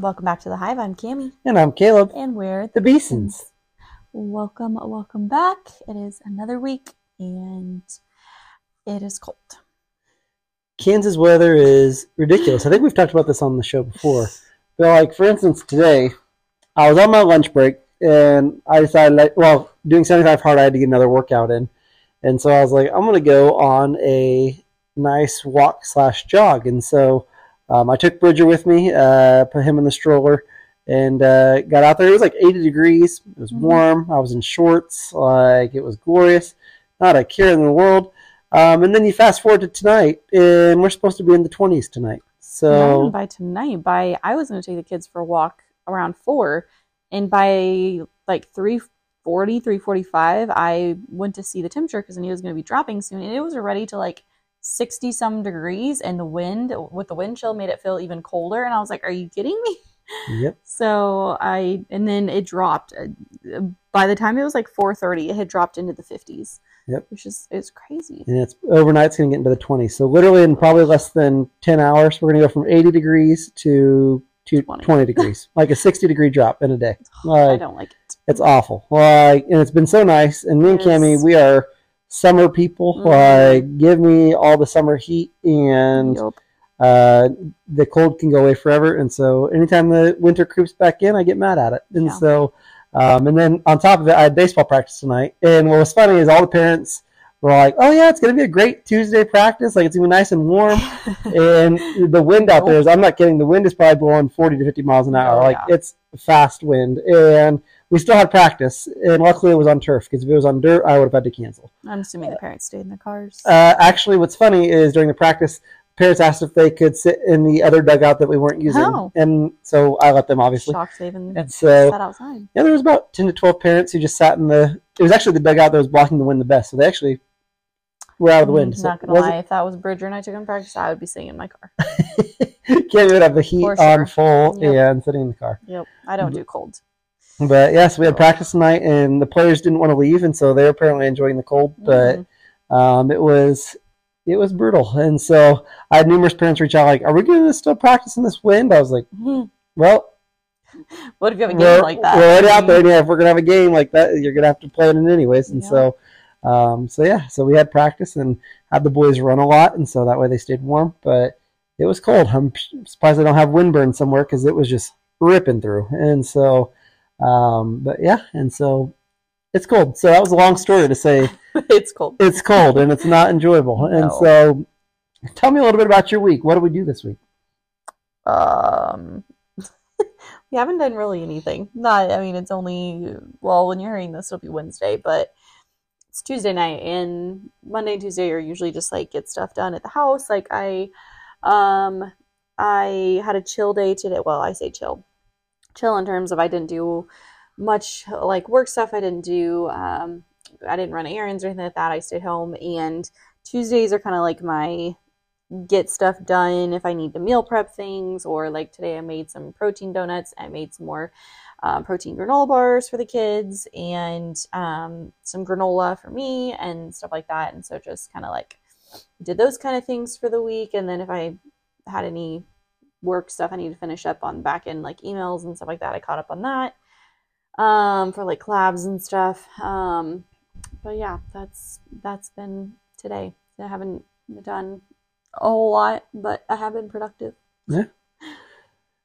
Welcome back to the Hive. I'm Cami, And I'm Caleb, and we're the Beesons. Welcome, welcome back. It is another week, and it is cold. Kansas weather is ridiculous. I think we've talked about this on the show before. But like for instance, today I was on my lunch break and I decided like well, doing 75 hard I had to get another workout in. And so I was like, I'm gonna go on a nice walk slash jog. And so um, I took Bridger with me, uh, put him in the stroller, and uh, got out there. It was like 80 degrees. It was Mhm. warm. I was in shorts. Like it was glorious. Not a care in the world. Um, and then you fast forward to tonight, and we're supposed to be in the 20s tonight. So by tonight, by I was going to take the kids for a walk around four, and by like 340, 345, I went to see the temperature because I knew it was going to be dropping soon, and it was already to like 60 some degrees, and the wind with the wind chill made it feel even colder. And I was like, "Are you kidding me?" yep. So I and then it dropped. By the time it was like 4:30, it had dropped into the 50s. Yep. Which is it's crazy. And it's overnight it's going to get into the 20s. So literally in probably less than 10 hours, we're going to go from 80 degrees to to 20. 20, degrees, like a 60 degree drop in a day. Oh, I don't like it. it's awful. Like, and it's been so nice. And me and Cami, we are summer people. Mhm. Like, give me all the summer heat, and Yup. uh, the cold can go away forever. And so, anytime the winter creeps back in, I get mad at it. And Yeah. so, um, and then on top of it, I had baseball practice tonight. And what was funny is all the parents were like, "Oh yeah, it's gonna be a great Tuesday practice. Like, it's gonna be nice and warm." and the wind out there is I'm not kidding. The wind is probably blowing 40 to 50 miles an hour. Oh, like yeah. it's fast wind, and we still had practice. And luckily, it was on turf because if it was on dirt, I would have had to cancel. I'm assuming the parents stayed in their cars. Uh, actually, what's funny is during the practice, parents asked if they could sit in the other dugout that we weren't using, Oh. and so I let them obviously. Shocked they even And so sat outside. yeah, there was about 10 to 12 parents who just sat in the. It was actually the dugout that was blocking the wind the best, so they actually were out of the wind. I'm not gonna lie, if that was Bridger and I took him practice, I would be sitting in my car. Can't even have the heat For on full Yep. and sitting in the car. Yep, I don't do cold. But yes, we had practice tonight, and the players didn't want to leave, and so they're apparently enjoying the cold. But Mhm. um, it was it was brutal, and so I had numerous parents reach out like, "Are we going to still practice in this wind?" I was like, Mhm. "Well, What if you have a game like that? we're already out there, and yeah, if we're going to have a game like that, you're going to have to play it in anyways." And Yeah. so, um, so yeah, so we had practice and had the boys run a lot, and so that way they stayed warm. But it was cold. I'm surprised I don't have windburn somewhere because it was just ripping through, and so. Um, but yeah, and so it's cold. So that was a long story to say it's cold. it's cold and it's not enjoyable. And No. so tell me a little bit about your week. What did we do this week? Um, we haven't done really anything. Not, I mean, it's only well, when you're hearing this, it'll be Wednesday, but it's Tuesday night, and Monday and Tuesday are usually just like get stuff done at the house. Like I, um, I had a chill day today. Well, I say chill, chill in terms of I didn't do much like work stuff. I didn't do, um, I didn't run errands or anything like that. I stayed home, and Tuesdays are kind of like my get stuff done if I need to meal prep things, or like today I made some protein donuts. I made some more um, protein granola bars for the kids and um, some granola for me and stuff like that. And so just kind of like did those kind of things for the week. And then if I had any work stuff I need to finish up on back end, like emails and stuff like that, I caught up on that um, for like collabs and stuff. Um, but yeah, that's that's been today. I haven't done a whole lot, but I have been productive. Yeah.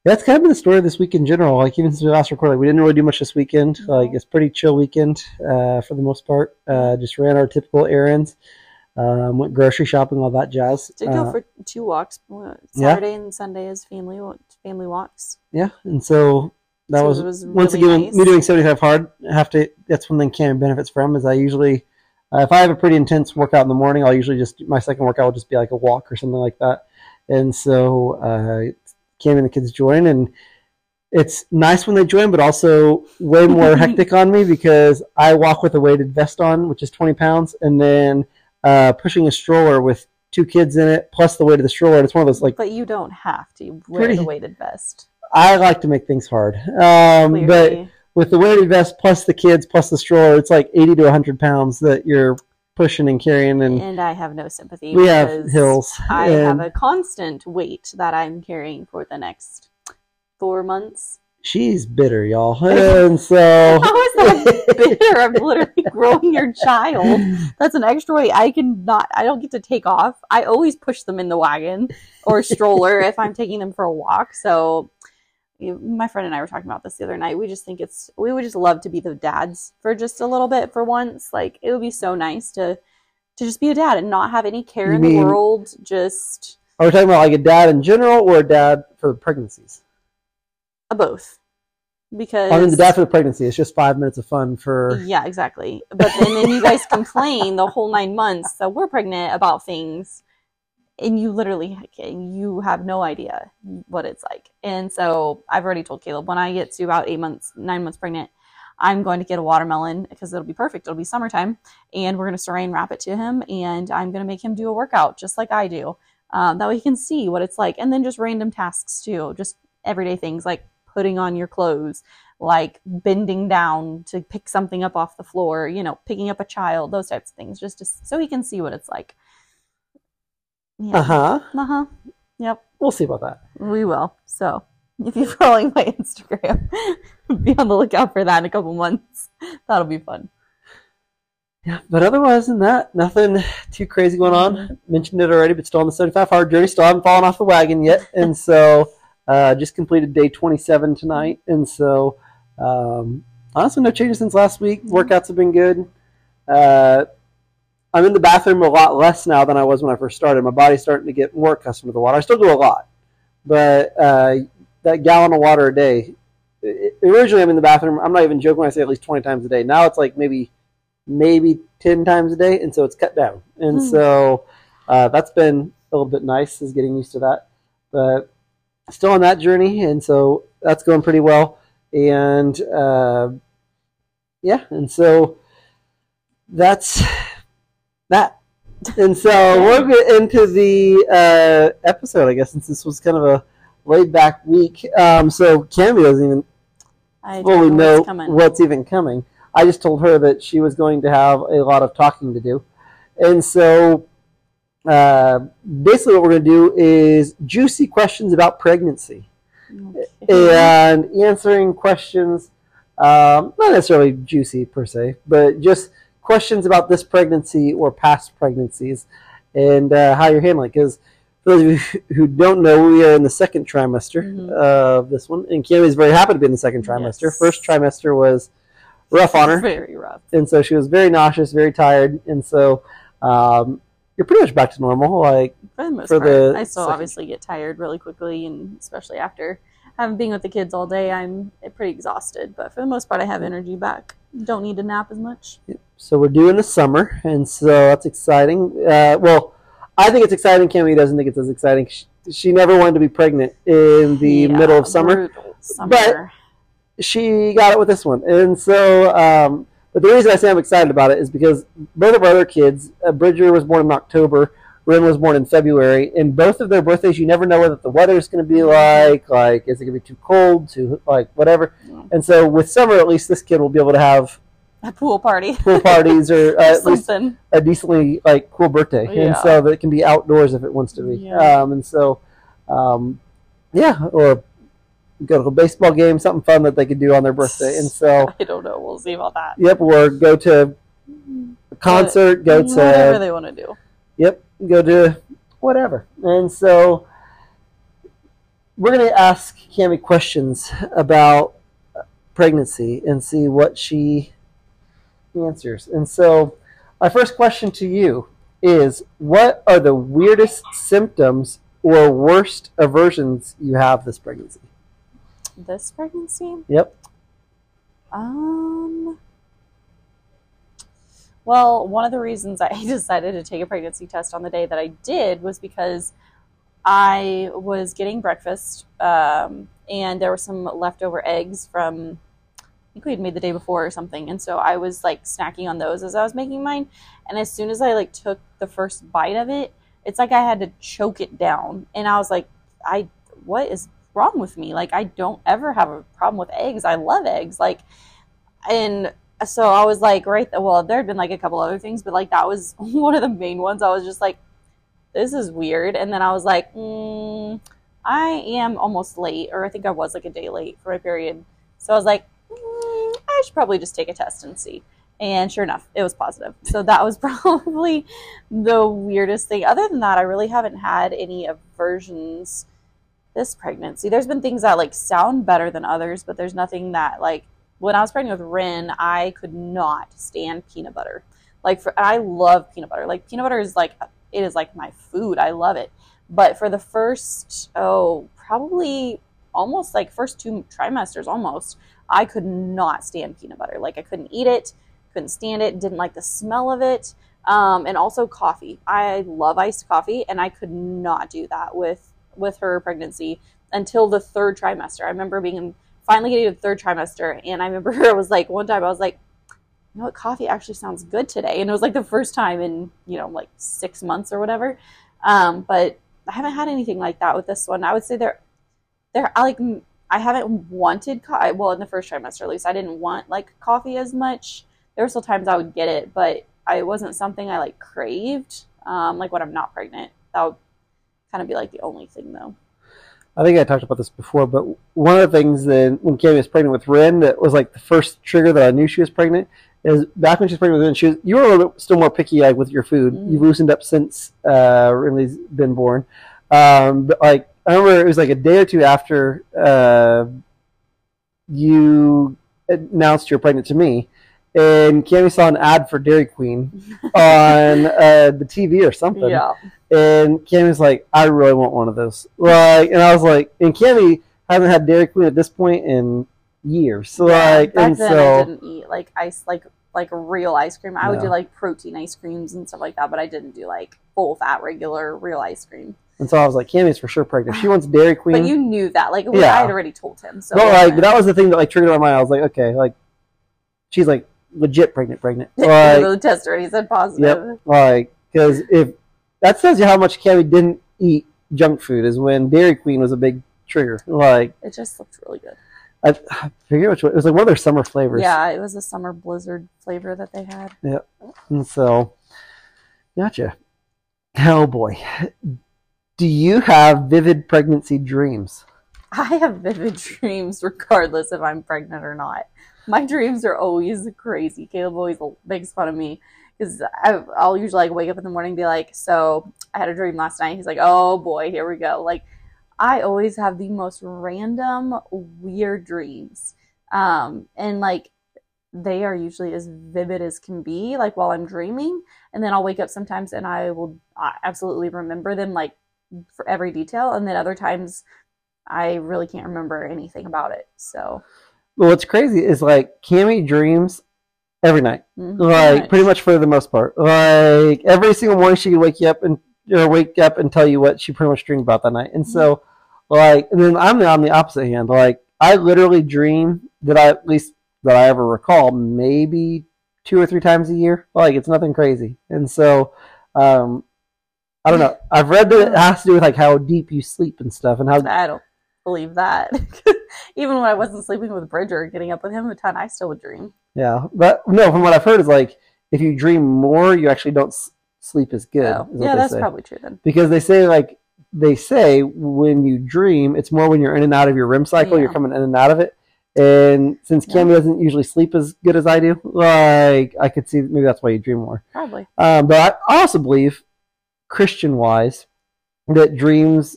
That's kind of been the story of this week in general. Like even since we last recorded, like, we didn't really do much this weekend. No. Like it's pretty chill weekend uh, for the most part. Uh, just ran our typical errands, um, went grocery shopping, all that jazz. Did go Uh, for two walks. uh, yeah. Saturday and Sunday is family family walks. yeah, and so that So was, was once again nice. me doing seventy five hard. I have to. That's one thing Cam benefits from is I usually. Uh, if I have a pretty intense workout in the morning, I'll usually just my second workout will just be like a walk or something like that. And so uh, Cam and the kids join, and it's nice when they join, but also way more hectic on me because I walk with a weighted vest on, which is 20 pounds, and then uh, pushing a stroller with two kids in it, plus the weight of the stroller. It's one of those like But you don't have to wear Pretty- the weighted vest. I like to make things hard, um, but with the weighted vest plus the kids plus the stroller, it's like 80 to 100 pounds that you're pushing and carrying, and and I have no sympathy. we have hills. I have a constant weight that I'm carrying for the next four months. She's bitter, y'all. And so How is that bitter? I'm literally growing your child. That's an extra weight I can not. I don't get to take off. I always push them in the wagon or stroller if I'm taking them for a walk. So, my friend and I were talking about this the other night. We just think it's. We would just love to be the dads for just a little bit for once. Like it would be so nice to to just be a dad and not have any care You in mean- the world. Just are we talking about like a dad in general or a dad for pregnancies? A both. Because I mean, the dad for the pregnancy. It's just five minutes of fun for. Yeah, exactly. But then, then you guys complain the whole nine months that we're pregnant about things, and you literally you have no idea what it's like. And so I've already told Caleb when I get to about eight months, nine months pregnant, I'm going to get a watermelon because it'll be perfect. It'll be summertime, and we're going to saran wrap it to him, and I'm going to make him do a workout just like I do. Um, that way he can see what it's like, and then just random tasks too, just everyday things like putting on your clothes, like bending down to pick something up off the floor, you know, picking up a child, those types of things, just to, so he can see what it's like. Yeah. Uh huh. Uh huh. Yep. We'll see about that. We will. So if you're following my Instagram, be on the lookout for that in a couple months. That'll be fun. Yeah, but otherwise than that, nothing too crazy going on. Mentioned it already, but still on the 75 hard journey. Still haven't fallen off the wagon yet. And so uh, just completed day 27 tonight. And so um, honestly, no changes since last week. Workouts have been good. Uh, I'm in the bathroom a lot less now than I was when I first started. My body's starting to get more accustomed to the water. I still do a lot, but uh, that gallon of water a day. i- Originally, I'm in the bathroom. I'm not even joking when I say at least 20 times a day. Now it's like maybe maybe 10 times a day and so it's cut down and Hmm. so uh, that's been a little bit nice is getting used to that but still on that journey and so that's going pretty well. And uh, yeah and so that's that. And so we'll get into the uh, episode i guess since this was kind of a laid back week. Um, so Cami doesn't even I fully know what's what's even coming. I just told her that she was going to have a lot of talking to do. And so uh, basically, what we're going to do is juicy questions about pregnancy Okay. and answering questions, um, not necessarily juicy per se, but just questions about this pregnancy or past pregnancies and uh, how you're handling it. Because for those of you who don't know, we are in the second trimester Mhm. of this one, and Kim is very happy to be in the second trimester. Yes. First trimester was rough on her, Very rough. and so she was very nauseous, very tired, and so um, you're pretty much back to normal. Like For the most for part. the I still second- obviously get tired really quickly, and especially after having been with the kids all day, I'm pretty exhausted. But for the most part, I have energy back. Don't need to nap as much. So we're doing the summer, and so that's exciting. Uh, well, I think it's exciting. Cami doesn't think it's as exciting. She, she never wanted to be pregnant in the Yeah, middle of summer. summer. She got it with this one, and so. Um, but the reason I say I'm excited about it is because both of our other kids, uh, Bridger was born in October, Ren was born in February, and both of their birthdays, you never know what the weather is going to be like. Like, is it going to be too cold? Too like whatever. Yeah. And so with summer, at least this kid will be able to have a pool party. pool parties or uh, at least Something. a decently like cool birthday, and so that it can be outdoors if it wants to be. Yeah. Um, and so, um, yeah, or go to a baseball game, something fun that they could do on their birthday. And so, I don't know. We'll see about that. yep, or go to a concert, go to Whatever to they want to do. yep, go to whatever. And so, we're gonna ask Cami questions about pregnancy and see what she answers. And so, my first question to you is what are the weirdest symptoms or worst aversions you have this pregnancy? This pregnancy? Yep. Um. Well, one of the reasons I decided to take a pregnancy test on the day that I did was because I was getting breakfast, um, and there were some leftover eggs from I think we had made the day before or something, and so I was like snacking on those as I was making mine. And as soon as I like took the first bite of it, it's like I had to choke it down, and I was like, I what is wrong with me? Like I don't ever have a problem with eggs. I love eggs. Like and so I was like right well there had been like a couple other things but like that was one of the main ones. I was just like this is weird and then I was like mm, I am almost late, or I think I was like a day late for my period. So I was like, mm, I should probably just take a test and see. And sure enough, it was positive. So that was probably the weirdest thing. Other than that, I really haven't had any aversions this pregnancy. There's been things that like sound better than others, but there's nothing that like when I was pregnant with Rin, I could not stand peanut butter. Like for I love peanut butter. Like peanut butter is like it is like my food. I love it. But for the first oh, probably almost like first two trimesters almost, I could not stand peanut butter. Like I couldn't eat it, couldn't stand it, didn't like the smell of it. Um, and also coffee. I love iced coffee, and I could not do that with with her pregnancy until the third trimester. I remember being in, finally getting to the third trimester, and I remember it was like one time I was like, you know what, coffee actually sounds good today, and it was like the first time in you know like six months or whatever. Um, but I haven't had anything like that with this one. I would say there, there, I like I haven't wanted coffee. Well, in the first trimester, at least, I didn't want like coffee as much. There were still times I would get it, but I wasn't something I like craved. Um, like when I'm not pregnant, that would kind of be like the only thing though. I think I talked about this before, but one of the things that when Cami was pregnant with Ren, that was like the first trigger that I knew she was pregnant, is back when she was pregnant with Ren, she was, you were a little bit still more picky like with your food. Mm. You've loosened up since uh, Rinley's been born. Um, but like I remember it was like a day or two after uh, you announced you're pregnant to me, and Cami saw an ad for Dairy Queen on uh, the TV or something. Yeah. And Cami's like, I really want one of those. Like, and I was like, and Cami hasn't had Dairy Queen at this point in years. So Yeah, like, back and then I didn't eat like ice, like like real ice cream. I would No. do like protein ice creams and stuff like that, but I didn't do like full fat regular real ice cream. and so I was like, Cami's for sure pregnant. She wants Dairy Queen. But you knew that, like Yeah. I had already told him. So but like, that was the thing that like triggered my mind. I was like, okay, like, she's like legit pregnant, pregnant. Like, the test already said positive. like, because if that tells you how much Cami didn't eat junk food is when Dairy Queen was a big trigger. Like, It just looked really good. I, I forget which one. It was like one of their summer flavors. Yeah, it was a summer blizzard flavor that they had. Yep. And so, gotcha. Oh boy. Do you have vivid pregnancy dreams? I have vivid dreams regardless if I'm pregnant or not. My dreams are always crazy. Caleb always makes fun of me because I'll usually like wake up in the morning and be like, "So I had a dream last night." He's like, "Oh boy, here we go." Like I always have the most random, weird dreams, um, and like they are usually as vivid as can be. Like while I'm dreaming, and then I'll wake up sometimes and I will absolutely remember them like for every detail, and then other times I really can't remember anything about it. So, Well, what's crazy is like Cami dreams every night, mhm, like pretty much for the most part. Like every single morning, she could wake you up and or wake up and tell you what she pretty much dreamed about that night. And so, like, and then I'm on the opposite hand. Like, I literally dream that I at least that I ever recall maybe two or three times a year. Like, it's nothing crazy. And so, um, I don't know. I've read that it has to do with like how deep you sleep and stuff, and how I don't believe that. Even when I wasn't sleeping with Bridger getting up with him a ton, I still would dream. Yeah, but no, from what I've heard is like if you dream more, you actually don't s- sleep as good. Is yeah, that's say. probably true then. because they say like they say when you dream, it's more when you're in and out of your REM cycle. You're coming in and out of it. And since Yeah. Doesn't usually sleep as good as I do, like I could see maybe that's why you dream more. Probably. Um, but I also believe, Christian wise, that dreams,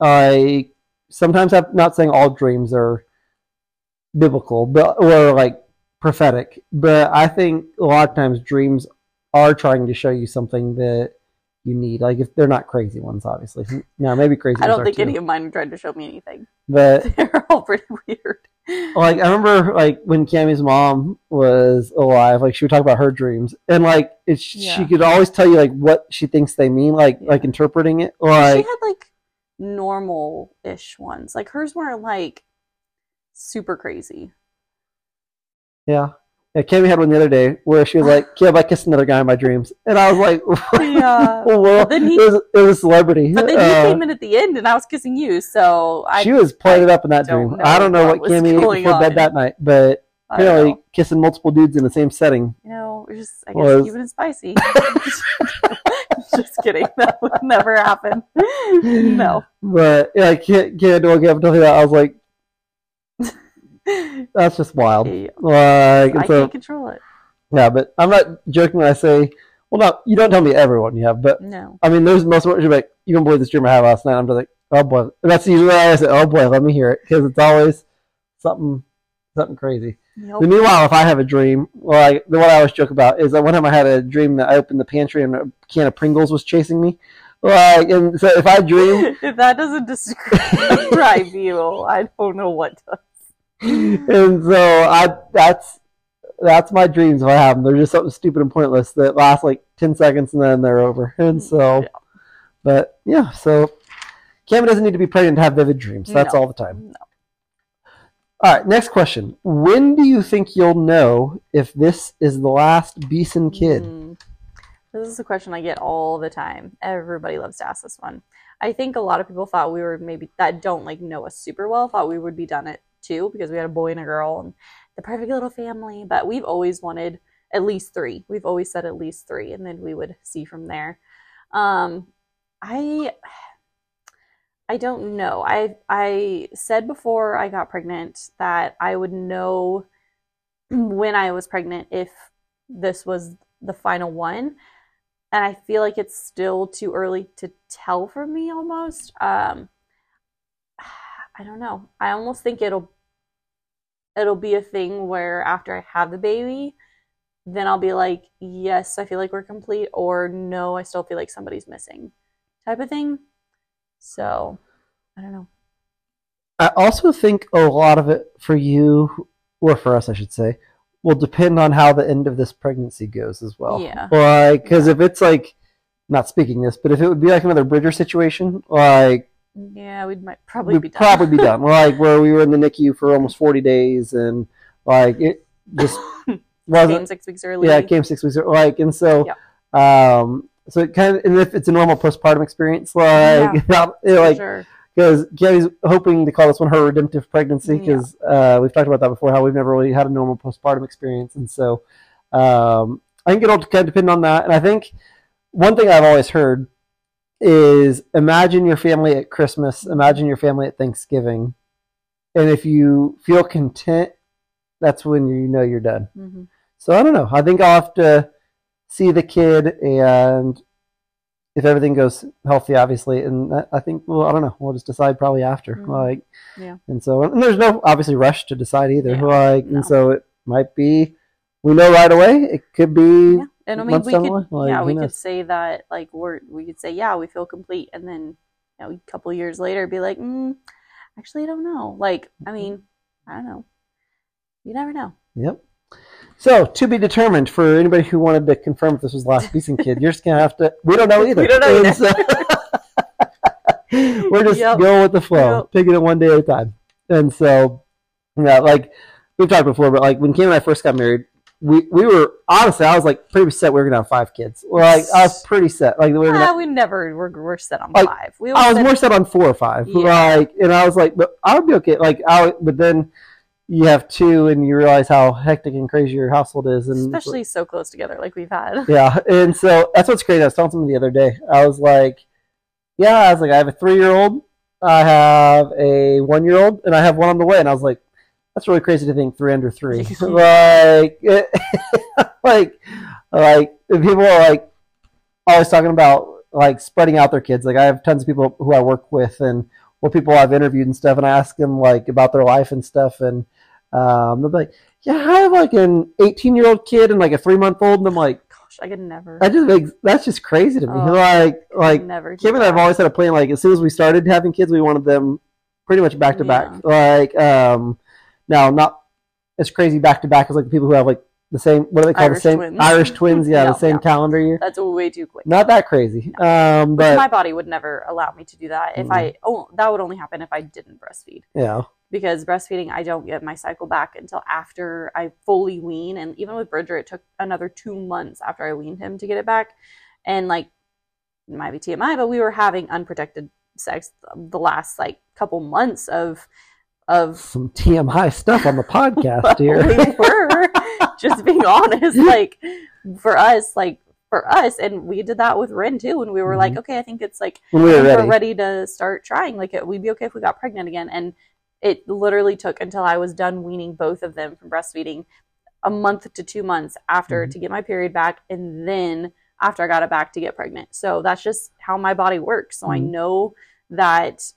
I sometimes I'm not saying all dreams are biblical, but or like prophetic, but I think a lot of times dreams are trying to show you something that you need. Like if they're not crazy ones, obviously. Now maybe crazy. I don't are think too. any of mine tried to show me anything. But They're all pretty weird. like I remember like when Cami's mom was alive, like she would talk about her dreams, and like it's, she could always tell you like what she thinks they mean, like Yeah. like interpreting it. Like she had like normal ish ones. Like hers weren't like super crazy. yeah, yeah. Cami had one the other day where she was like, "Caleb, I kissed another guy in my dreams," and I was like, Yeah. "Well, then he- it was it was a celebrity." But then Uh, you came in at the end and I was kissing you, so I she was playing it up in that dream. I don't know what Cami ate before bed that night, but apparently kissing multiple dudes in the same setting. You know, just I guess Was- it spicy. Kidding. That would never happen. No. But yeah, I can't can't wake up until that. I was like, that's just wild. I Like, I so can't control it. yeah, but I'm not joking when I say, well, no, you don't tell me everyone you have, but No. I mean, there's most of what you're like, you don't believe this dream I had last night. I'm just like, oh boy, and that's usually why I say, oh boy, let me hear it because it's always something something crazy. Nope. But meanwhile, if I have a dream, like the one I always joke about is that one time I had a dream that I opened the pantry and a can of Pringles was chasing me. Like, and so if I dream, if that doesn't describe you, I don't know what does. and so I that's that's my dreams if I have them. They're just something stupid and pointless that last like ten seconds and then they're over. And so, Yeah. but yeah, so Cami doesn't need to be pregnant to have vivid dreams. That's No. all the time. No. All right, next question. When do you think you'll know if this is the last Beeson kid? Mm. This is a question I get all the time. Everybody loves to ask this one. I think a lot of people thought we were maybe that don't like know us super well thought we would be done at two because we had a boy and a girl and the perfect little family. But we've always wanted at least three. We've always said at least three, and then we would see from there. Um, I I don't know. I I said before I got pregnant that I would know when I was pregnant if this was the final one. And I feel like it's still too early to tell for me almost. Um I don't know. I almost think it'll it'll be a thing where after I have the baby, then I'll be like, yes, I feel like we're complete, or no, I still feel like somebody's missing, type of thing. So, I don't know. I also think a lot of it for you, or for us, I should say, will depend on how the end of this pregnancy goes as well. Yeah. Like, because if it's like, not speaking this, but if it would be like another Bridger situation, like Yeah, we might probably be done. probably be done. like where we were in the NICU for almost forty days, and like it just wasn't. Came six weeks early. Yeah, it came six weeks. Early. Like, and so, um, so it kind of, and if it's a normal postpartum experience, like, For like sure. because Gabby's hoping to call this one her redemptive pregnancy Yeah. because uh, we've talked about that before how we've never really had a normal postpartum experience and so um, I think it'll kind of depend on that and I think one thing I've always heard is imagine your family at Christmas imagine your family at Thanksgiving and if you feel content that's when you know you're done hmm so I don't know I think I'll have to see the kid and if everything goes healthy, obviously, and I- think well, I don't know. We'll just decide probably after, Mhm. like, Yeah. And so, and there's no obviously rush to decide either, Yeah, like, no. and so it might be we know right away. It could be Yeah. And I mean, we could, the line, like, yeah, we could say that, like, we're, we could say, yeah, we feel complete, and then, you know, a couple years later, be like, mm, actually, I don't know. Like, I Mm-hmm. mean, I don't know. You never know. Yep. So to be determined for anybody who wanted to confirm if this was the last Beeson kid, you're just gonna have to. We don't know either. we don't know either. So we're just Yep. going with the flow, Yep. taking it one day at a time. And so, yeah, like we've talked before, but like when Kim and I first got married, we we were honestly, I was like pretty set we were gonna have five kids. Well, like I was pretty set, like we were gonna. Ah, we never, we're, we're set on Like, five. We I was more set on four or five, Yeah. like, and I was like, but I would be okay. Like, I would, but then you have two, and you realize how hectic and crazy your household is, and especially so close together, like we've had. yeah, and so that's what's crazy. I was telling someone the other day. I was like, yeah, I was like, I have a three year old, I have a one year old, and I have one on the way. And I was like, that's really crazy to think three under three. like, it, like, like people are like always talking about like spreading out their kids. Like I have tons of people who I work with and what people I've interviewed and stuff, and I ask them like about their life and stuff, and um, they'll be like, yeah, I have like an 18 year old kid and like a three month old, and I'm like. Gosh, I could never. I just like that's just crazy to me. Oh, like like never. Kim and I have always had a plan. Like as soon as we started having kids, we wanted them pretty much back to back. Like um, now not as crazy back to back as like the people who have like the same what do they call Irish the same twins. Irish twins? Yeah, No, the same no. calendar year. That's way too quick. Not that crazy. Um, Which but my body would never allow me to do that. If Mm. I, oh, that would only happen if I didn't breastfeed. yeah, because breastfeeding I don't get my cycle back until after I fully wean and even with Bridger it took another 2 months after I weaned him to get it back and like it might be TMI but we were having unprotected sex the last like couple months of of some TMI stuff on the podcast here. we were just being honest like for us like for us, and we did that with Ren too. And we were like, mm-hmm. okay, I think it's like when we I were ready. we're ready to start trying. Like, it, we'd be okay if we got pregnant again. And it literally took until I was done weaning both of them from breastfeeding a month to two months after Mhm. to get my period back, and then after I got it back to get pregnant. So that's just how my body works. So I Mhm. know that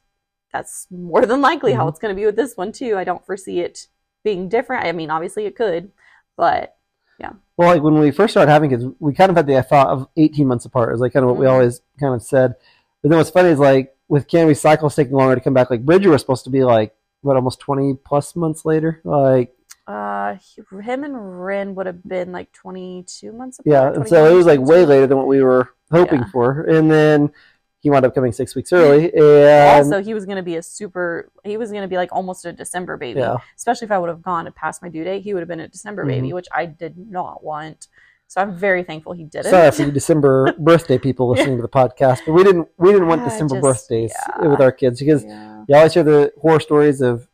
that's more than likely how Mhm. it's going to be with this one too. I don't foresee it being different. I mean, obviously it could, but yeah. Well, like when we first started having kids, we kind of had the thought of 18 months apart. It was like kind of what we Mhm. always kind of said. But then what's funny is like with Cammy's cycles taking longer to come back, like Bridger was supposed to be like, what, almost 20 plus months later? Like, uh, he- him and Rin would have been like 22 months apart. yeah. And so it was like way later than what we were hoping Yeah. for. And then he wound up coming six weeks early. And also, he was going to be a super, he was going to be like almost a December baby. yeah. Especially if I would have gone past my due date, he would have been a December Mhm. baby, which I did not want. So I'm very thankful he did it. Sorry for you December birthday people listening to the podcast, but we didn't we didn't want December just- birthdays yeah. with our kids because Yeah. You always hear the horror stories of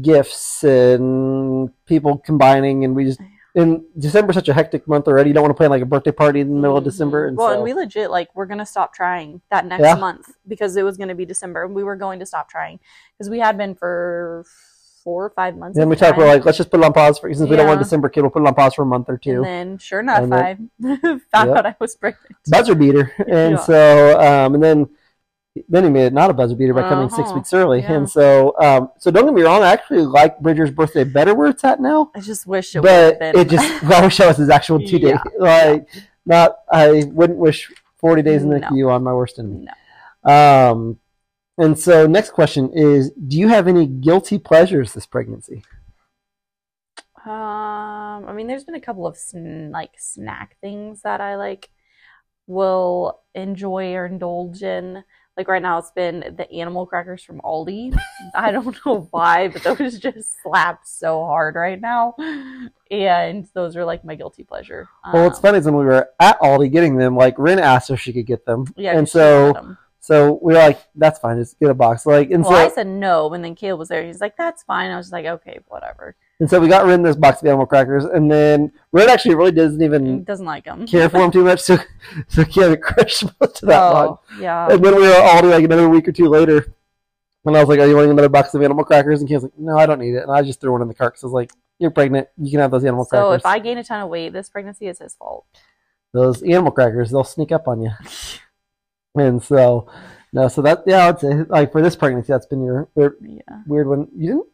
gifts and people combining and we just in December's such a hectic month already. You don't want to plan like a birthday party in the middle of Mhm. December. And well, so, and we legit like we're gonna stop trying that next Yeah. month because it was gonna be December, and we were going to stop trying because we had been for four or five months. And then we talked, we're like, let's just put it on pause for since we don't want Yeah. December kid, we'll put it on pause for a month or two. and then sure enough, And I found Yep. out I was pregnant. buzzer beater. And Yeah. so, um, and then then he made it not a buzzer beater by coming six Uh-huh. weeks early. Yeah. And so, um, so don't get me wrong, I actually like Bridger's birthday better where it's at now. I just wish it but it just I wish that was his actual two day. Yeah, Like not I wouldn't wish forty days in the No. NICU on my worst enemy. no. Um and so next question is do you have any guilty pleasures this pregnancy? Um, I mean, there's been a couple of sn- like snack things that I like will enjoy or indulge in. Like right now, it's been the animal crackers from Aldi. I don't know why, but those just slap so hard right now, and those are like my guilty pleasure. well what's Um, funny is when we were at Aldi getting them, like Rin asked if she could get them. yeah, and so so we were like, that's fine, just get a box. Like and well, I said no, and then Caleb was there. He's like, "That's fine." I was just like, "Okay, whatever." And so we got rid of this box of animal crackers and then Red actually really doesn't even doesn't like them. care for them too much, so so he had to crush most of that. Oh, yeah. And then we were all like another week or two later, and I was like, "Are you wanting another box of animal crackers?" And he was like, "No, I don't need it." And I just threw one in the cart because I was like, "You're pregnant. You can have those animal So crackers." So if I gain a ton of weight this pregnancy, is his fault. those animal crackers, they'll sneak up on you. And so, no, so that yeah, I'd say like for this pregnancy, that's been your weird, Yeah. weird one. You didn't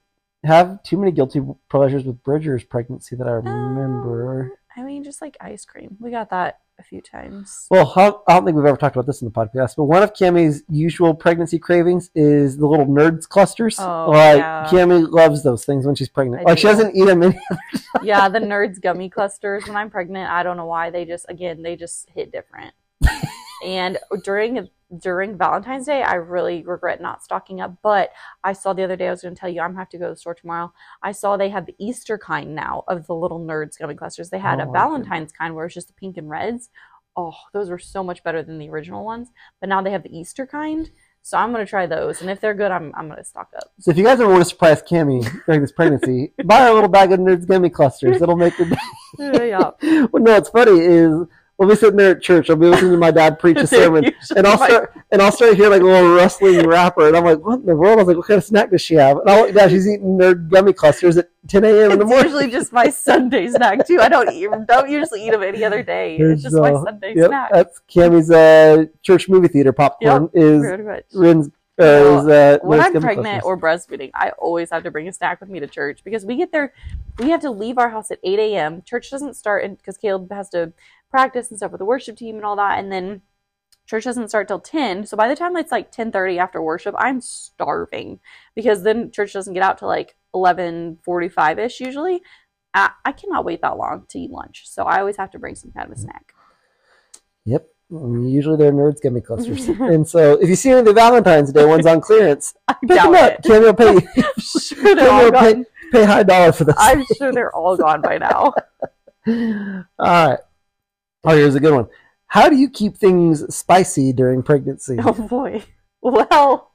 have too many guilty pleasures with Bridger's pregnancy that I remember. Um, I mean, just like ice cream. We got that a few times. Well, how- I don't think we've ever talked about this in the podcast, but one of Cami's usual pregnancy cravings is the little nerds clusters. Oh, like yeah. Cami loves those things when she's pregnant. I like she doesn't eat them. Any- yeah, the nerds gummy clusters. When I'm pregnant, I don't know why they just again they just hit different. and during during Valentine's Day, I really regret not stocking up. But I saw the other day. I was going to tell you, I'm gonna have to go to the store tomorrow. I saw they have the Easter kind now of the little nerds gummy clusters. They had Oh, a okay. Valentine's kind where it's just the pink and reds. Oh, those were so much better than the original ones. But now they have the Easter kind. So I'm gonna try those, and if they're good, I'm I'm gonna stock up. so if you guys ever want to surprise Cami during this pregnancy, buy her a little bag of nerds gummy clusters. It'll make her day. yeah, well, no, what's funny is we'll be sitting there at church. I'll be listening to my dad preach a sermon, and I'll start and I'll start hearing like a little rustling wrapper, and I'm like, "What in the world?" I was like, "What kind of snack does she have?" And I look down, she's eating nerd gummy clusters at 10 a.m. in the morning. usually just my Sunday snack too. I don't eat, don't usually eat them any other day. It's just my So, Sunday Yep, snack. that's Cami's uh, church movie theater popcorn. Is Rin's uh, is uh, When I'm pregnant or breastfeeding, I always have to bring a snack with me to church because we get there. We have to leave our house at 8 a.m. Church doesn't start because Caleb has to practice and stuff with the worship team and all that, and then church doesn't start till 10 so by the time it's like 10.30 after worship i'm starving because then church doesn't get out till like 11.45ish usually I, I cannot wait that long to eat lunch so i always have to bring some kind of a snack Yep. Usually they're nerds gummy clusters. and so if you see any of the Valentine's Day ones on clearance, i pick them up. will pay, I'm sure pay, pay high dollar for this. i'm sure they're all gone by now All right. Oh, here's a good one. How do you keep things spicy during pregnancy? oh boy well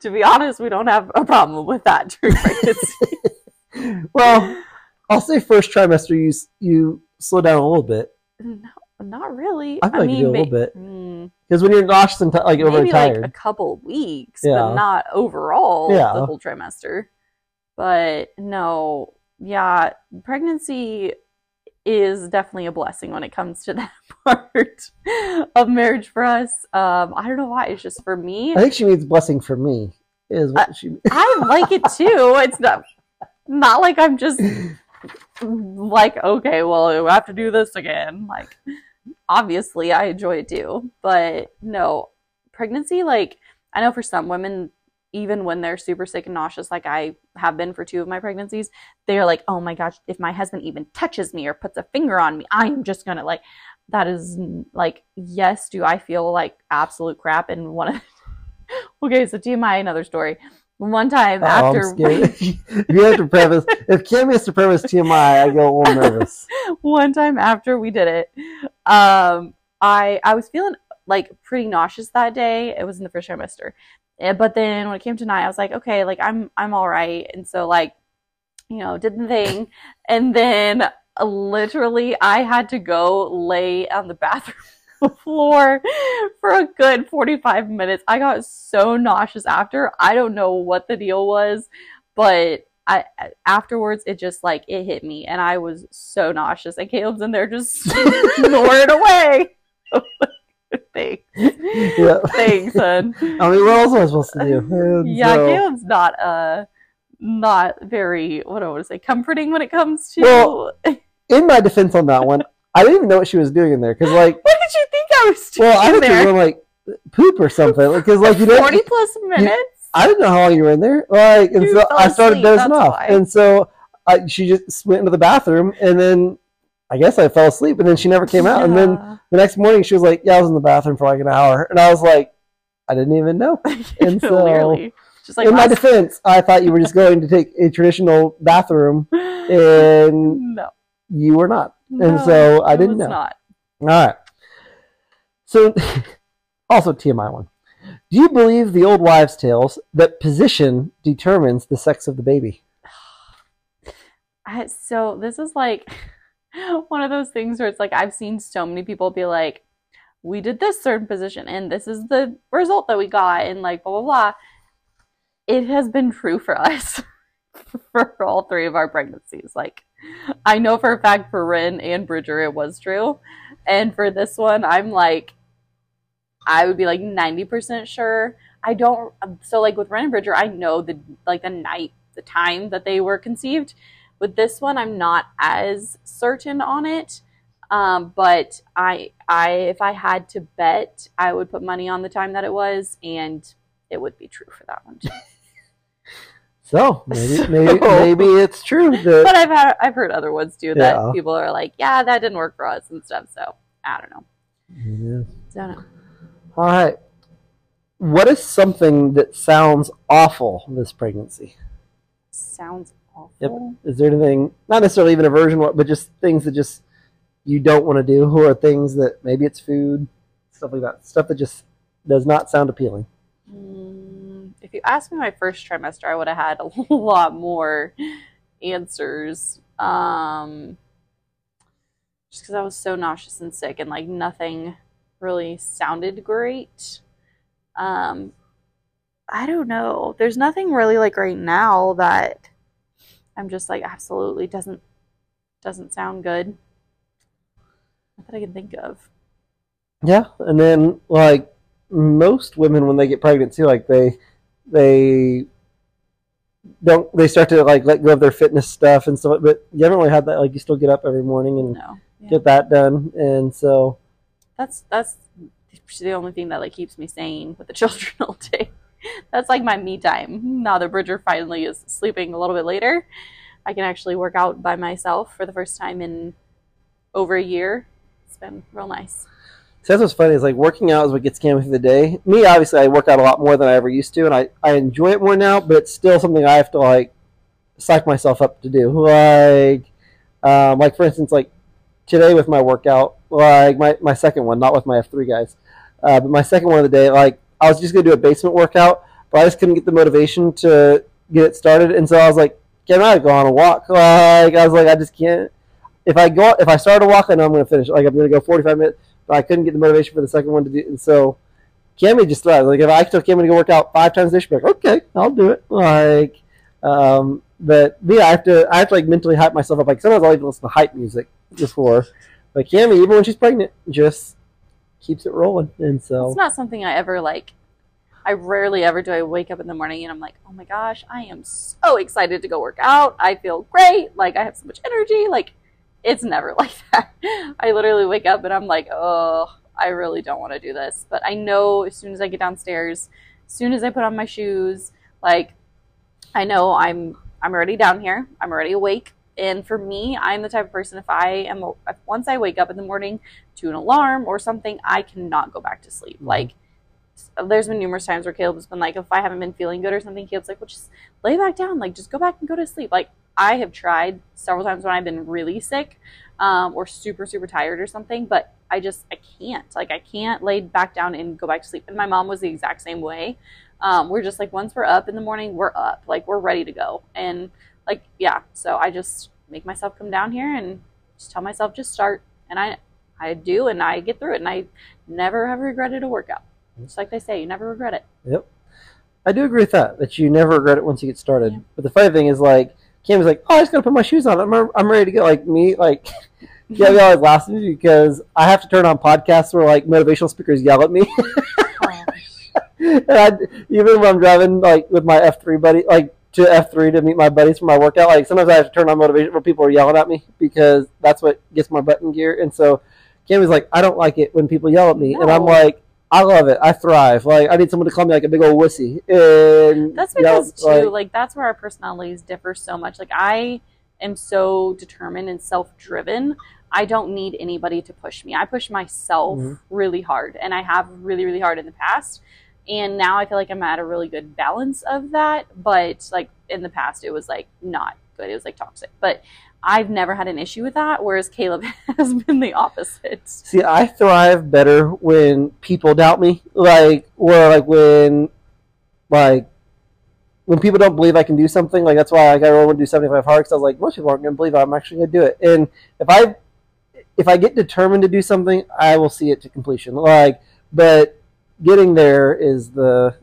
to be honest we don't have a problem with that during pregnancy well, I'll say first trimester you you slow down a little bit. no Not really. I feel like you do a little bit. mm, Because when you're nauseous and t- like maybe overtired, like a couple weeks, Yeah. but not overall Yeah. the whole trimester. But no, yeah, pregnancy is definitely a blessing when it comes to that part of marriage for us. Um, I don't know why. It's just for me. I think she means blessing for me. Is what she. I like it too. It's not not like I'm just like okay, well, I have to do this again. Like obviously I enjoy it too, but no, pregnancy like I know for some women even when they're super sick and nauseous like I have been for two of my pregnancies, they're like, "Oh my gosh, if my husband even touches me or puts a finger on me, I am just to like that is like yes, do I feel like absolute crap and one of Okay, so TMI another story. One time Oh, after you have to preface, if Kim has to preface TMI, I get a little nervous. one time after we did it, um, I I was feeling like pretty nauseous that day. It was in the first trimester, Eh, but then when it came to night, I was like, okay, like I'm I'm all right, and so like, you know, did the thing, and then uh, literally I had to go lay on the bathroom floor for a good 45 minutes. I got so nauseous after. I don't know what the deal was, but I afterwards it just like it hit me and I was so nauseous and Caleb's in there just snoring away. Thanks. Yeah. Thanks, son. I mean, what else am I supposed to do? And Yeah, so- Caleb's not uh not very what do I want to say comforting when it comes to Well, in my defense on that one, I didn't even know what she was doing in there because, like, what did you think I was doing well, I thought you were like poop or something because, like, you know, 40 plus minutes? I didn't know how long you were in there. Like, and You so I started asleep, dozing off, why. and so I, she just went into the bathroom, and then I guess I fell asleep, and then she never came out, and then the next morning she was like, "Yeah, I was in the bathroom for like an hour," and I was like, "I didn't even know." And so- just like in my defense, I thought you were just going to take a traditional bathroom, and no, you were not. And no, so I didn't know. Not. All right. So, also TMI one. Do you believe the old wives' tales that position determines the sex of the baby? I, so this is like one of those things where it's like I've seen so many people be like, "We did this certain position, and this is the result that we got," and like blah blah blah. It has been true for us for all three of our pregnancies. Like, I know for a fact for Rin and Bridger it was true, and for this one, I'm like, I would be like ninety percent sure. I don't. So like with Ren and Bridger, I know the like the night, the time that they were conceived. With this one, I'm not as certain on it. Um, but I, I, if I had to bet, I would put money on the time that it was, and it would be true for that one. Too. So maybe maybe, So- maybe it's true that but I've had, I've heard other ones too that Yeah. people are like, yeah, that didn't work for us and stuff. So I don't know. Yeah. Don't know. All right. What is something that sounds awful this pregnancy? Sounds awful. Yep. Is there anything, not necessarily even aversion, but just things that just you don't want to do, or things that maybe it's food, stuff like that, stuff that just does not sound appealing. Mm, if you asked me my first trimester, I would have had a lot more answers. Um, just because I was so nauseous and sick, and like nothing really sounded great. Um, I don't know. There's nothing really like right now that I'm just like absolutely doesn't doesn't sound good. Not that I can think of. Yeah, and then like most women when they get pregnant too, like they they don't they start to like let go of their fitness stuff and stuff. But you haven't really had that. Like you still get up every morning and No. Yeah. get that done, and so that's that's the only thing that like keeps me sane with the children all day. That's like my me time. Now that Bridger finally is sleeping a little bit later, I can actually work out by myself for the first time in over a year. It's been real nice. So that's what's funny is like working out is what gets Cam through the day. Me, obviously, I work out a lot more than I ever used to, and I, I enjoy it more now. But it's still something I have to like psych myself up to do. Like, um, like for instance, like today with my workout, like my, my second one, not with my F three guys, uh, but my second one of the day, like I was just gonna do a basement workout, but I just couldn't get the motivation to get it started, and so I was like, Cam, I go on a walk. Like I was like, I just can't. if I go if I start a walk, I know I'm going to finish. Like I'm going to go 45 minutes, but I couldn't get the motivation for the second one to do. And so Cami just thrives. Like if I told Cami to go work out five times this, she'd like, okay, I'll do it. Like, um, but yeah, I have to I have to like mentally hype myself up. Like sometimes I'll even listen to hype music before. But Cami, even when she's pregnant, just keeps it rolling. And so It's not something I ever like. I rarely ever do I wake up in the morning and I'm like, oh my gosh, I am so excited to go work out. I feel great. Like I have so much energy. Like it's never like that. I literally wake up and I'm like, oh, I really don't want to do this. But I know as soon as I get downstairs, as soon as I put on my shoes, like I know I'm I'm already down here. I'm already awake. And for me, I'm the type of person if I am if once I wake up in the morning to an alarm or something, I cannot go back to sleep. Mhm. Like there's been numerous times where Caleb's been like, if I haven't been feeling good or something, Caleb's like, well, just lay back down, like just go back and go to sleep. Like I have tried several times when I've been really sick um, or super super tired or something, but I just I can't. Like I can't lay back down and go back to sleep. And my mom was the exact same way. Um, we're just like once we're up in the morning, we're up, like we're ready to go, and like yeah. So I just make myself come down here and just tell myself just start, and I I do, and I get through it, and I never have regretted a workout. Mm-hmm. Just like they say, you never regret it. Yep. I do agree with that, that you never regret it once you get started. Yeah. But the funny thing is, like, Cam's like, oh, I just got to put my shoes on. I'm, I'm ready to go. Like, me, like, yeah, we always laughs at me because I have to turn on podcasts where, like, motivational speakers yell at me. Oh. and I, even when I'm driving, like, with my F3 buddy, like, to F3 to meet my buddies for my workout, like, sometimes I have to turn on motivation where people are yelling at me because that's what gets my butt in gear. And so Cam was like, I don't like it when people yell at me. And I'm like, I love it. I thrive. Like I need someone to call me like a big old wussy. And That's yell, because too, like- like, that's where our personalities differ so much. Like I am so determined and self-driven. I don't need anybody to push me. I push myself Mhm. really hard, and I have really, really hard in the past. And now I feel like I'm at a really good balance of that. But like in the past, it was like not good. It was like toxic. But I've never had an issue with that. Whereas Caleb has been the opposite. See, I thrive better when people doubt me, like or like when, like, when people don't believe I can do something. Like that's why like, I want to do seventy five hard because I was like, most people aren't going to believe I'm actually going to do it. And if I, if I get determined to do something, I will see it to completion. Like, but getting there is the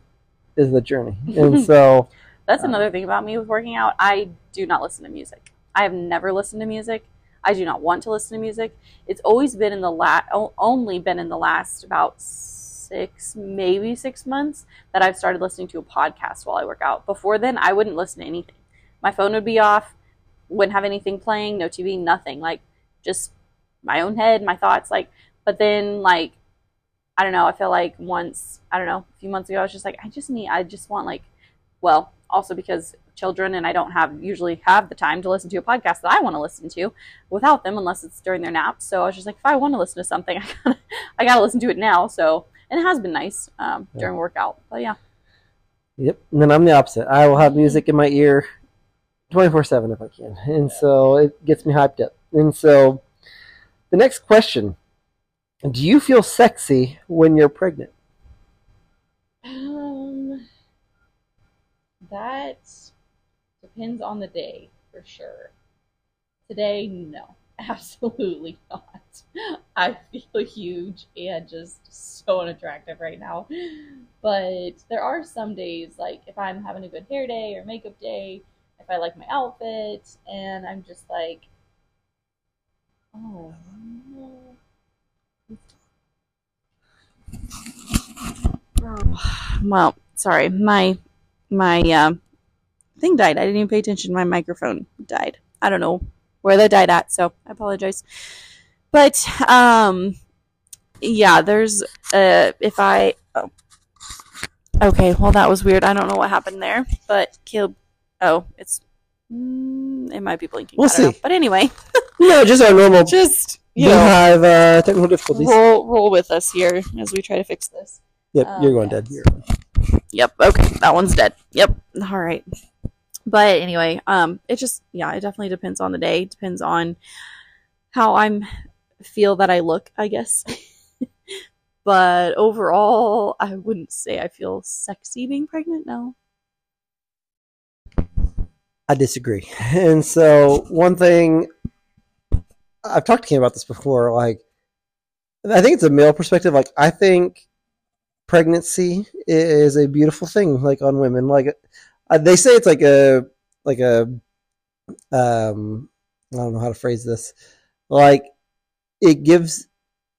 is the journey, and so That's Um, another thing about me with working out. I do not listen to music. I have never listened to music. I do not want to listen to music. It's always been in the last, only been in the last about six, maybe six months that I've started listening to a podcast while I work out. Before then, I wouldn't listen to anything. My phone would be off, wouldn't have anything playing, no TV, nothing. Like just my own head, my thoughts. Like, but then like I don't know. I feel like once I don't know a few months ago, I was just like, I just need, I just want like, well, also because children and I don't have usually have the time to listen to a podcast that I want to listen to without them unless it's during their nap. So I was just like, if I want to listen to something, I gotta, I gotta listen to it now. So and it has been nice um, Yeah. during workout. But yeah, Yep. And then I'm the opposite. I will have music in my ear 24 7 if I can. And so it gets me hyped up. And so the next question Do you feel sexy when you're pregnant? um, that depends on the day for sure. Today, no, absolutely not. I feel huge and just so unattractive right now. But there are some days, like if I'm having a good hair day or makeup day, if I like my outfit, and I'm just like, oh no. Well, sorry, my my um, thing died. I didn't even pay attention. My microphone died. I don't know where that died at, so I apologize. But um, yeah, there's uh, if I oh. okay, well that was weird. I don't know what happened there, but Caleb. Oh, it's mm, it might be blinking. We'll don't know. see. But anyway, No, just our normal just you Beehive uh, technical difficulties. roll roll with us here as we try to fix this. Yep, Um, you're going dead. You're. Yep. Okay, that one's dead. Yep. All right. But anyway, um, it just yeah, it definitely depends on the day. It depends on how I'm feel that I look, I guess. but overall, I wouldn't say I feel sexy being pregnant. No. I disagree. And so one thing I've talked to Cam about this before. Like, I think it's a male perspective. Like, I think pregnancy is a beautiful thing. Like on women, like uh, they say it's like a like a um I don't know how to phrase this. Like it gives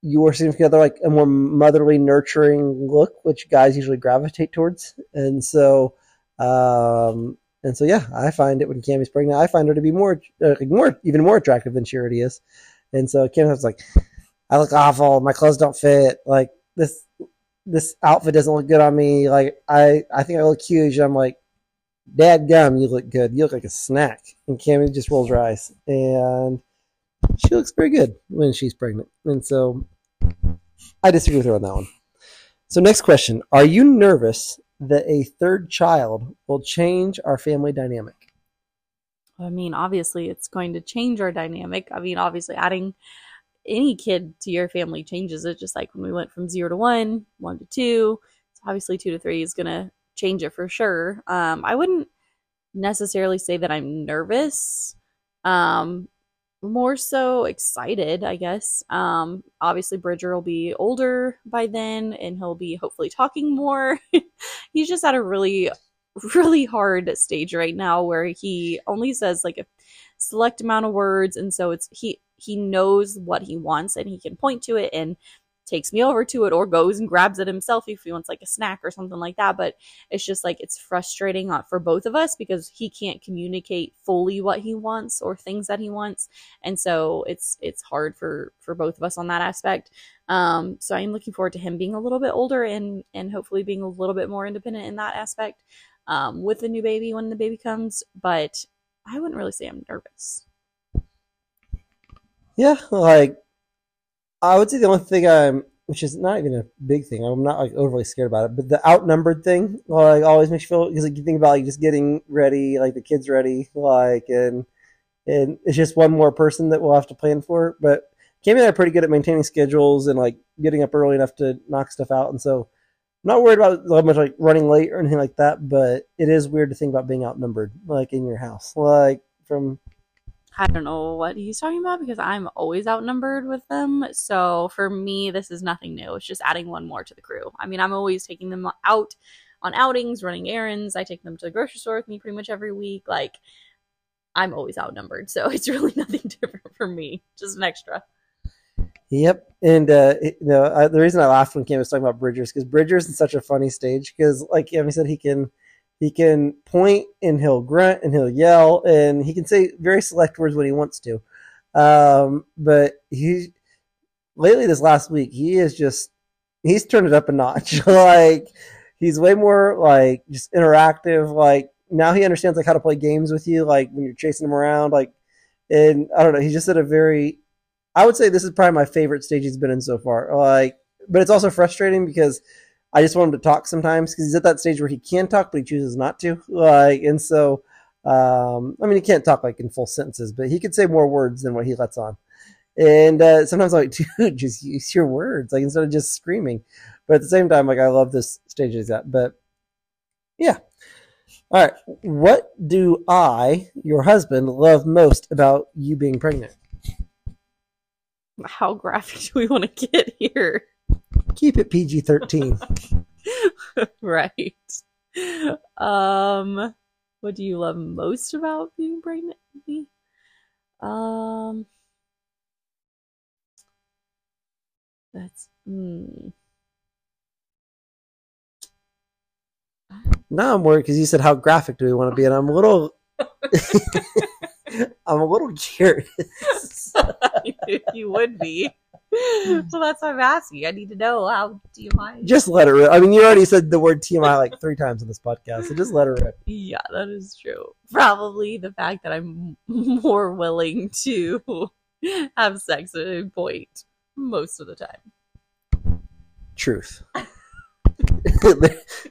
your significant other like a more motherly, nurturing look, which guys usually gravitate towards. And so, um, and so, yeah, I find it when Cami's pregnant, I find her to be more, uh, more, even more attractive than she already is. And so was like, I look awful. My clothes don't fit. Like this, this outfit doesn't look good on me. Like I, I think I look huge. I'm like, Dad gum, you look good. You look like a snack. And Cami just rolls her eyes. And she looks very good when she's pregnant. And so I disagree with her on that one. So, next question Are you nervous that a third child will change our family dynamic? I mean, obviously, it's going to change our dynamic. I mean, obviously, adding any kid to your family changes it, just like when we went from zero to one, one to two. So obviously, two to three is going to change it for sure. Um, I wouldn't necessarily say that I'm nervous. Um, more so excited, I guess. Um, obviously, Bridger will be older by then and he'll be hopefully talking more. He's just at a really, really hard stage right now where he only says like a select amount of words. And so it's he, he knows what he wants and he can point to it and takes me over to it or goes and grabs it himself if he wants like a snack or something like that. But it's just like it's frustrating for both of us because he can't communicate fully what he wants or things that he wants, and so it's it's hard for for both of us on that aspect. Um, so I'm looking forward to him being a little bit older and and hopefully being a little bit more independent in that aspect um, with the new baby when the baby comes. But I wouldn't really say I'm nervous. Yeah, like I would say the only thing I'm, which is not even a big thing, I'm not like overly scared about it, but the outnumbered thing, like always makes you feel because like you think about like just getting ready, like the kids ready, like and and it's just one more person that we'll have to plan for. But Cami and I are pretty good at maintaining schedules and like getting up early enough to knock stuff out, and so I'm not worried about much like running late or anything like that. But it is weird to think about being outnumbered, like in your house, like from I don't know what he's talking about because I'm always outnumbered with them. So for me, this is nothing new. It's just adding one more to the crew. I mean, I'm always taking them out on outings, running errands. I take them to the grocery store with me pretty much every week. Like, I'm always outnumbered. So it's really nothing different for me, just an extra. Yep, and uh, you know, I, the reason I laughed when Cam was talking about Bridgers because Bridgers in such a funny stage because, like Cam said, he can he can point and he'll grunt and he'll yell and he can say very select words when he wants to. Um, but he lately this last week he is just he's turned it up a notch. like he's way more like just interactive. Like now he understands like how to play games with you. Like when you're chasing him around. Like and I don't know. He's just at a very I would say this is probably my favorite stage he's been in so far. Like, but it's also frustrating because I just want him to talk sometimes because he's at that stage where he can talk, but he chooses not to. Like, and so, um, I mean, he can't talk like in full sentences, but he could say more words than what he lets on. And uh, sometimes I'm like, dude, just use your words, like instead of just screaming. But at the same time, like I love this stage he's at. But yeah. All right. What do I, your husband, love most about you being pregnant? How graphic do we want to get here? Keep it PG 13. right. Um, what do you love most about being pregnant? Um, that's, hmm. Now I'm worried because you said how graphic do we want to be, and I'm a little, I'm a little curious. you would be. well, that's what I'm asking. I need to know how TMI. Is. Just let it rip. I mean, you already said the word TMI like three times in this podcast, so just let it rip. Yeah, that is true. Probably the fact that I'm more willing to have sex at a point most of the time. Truth.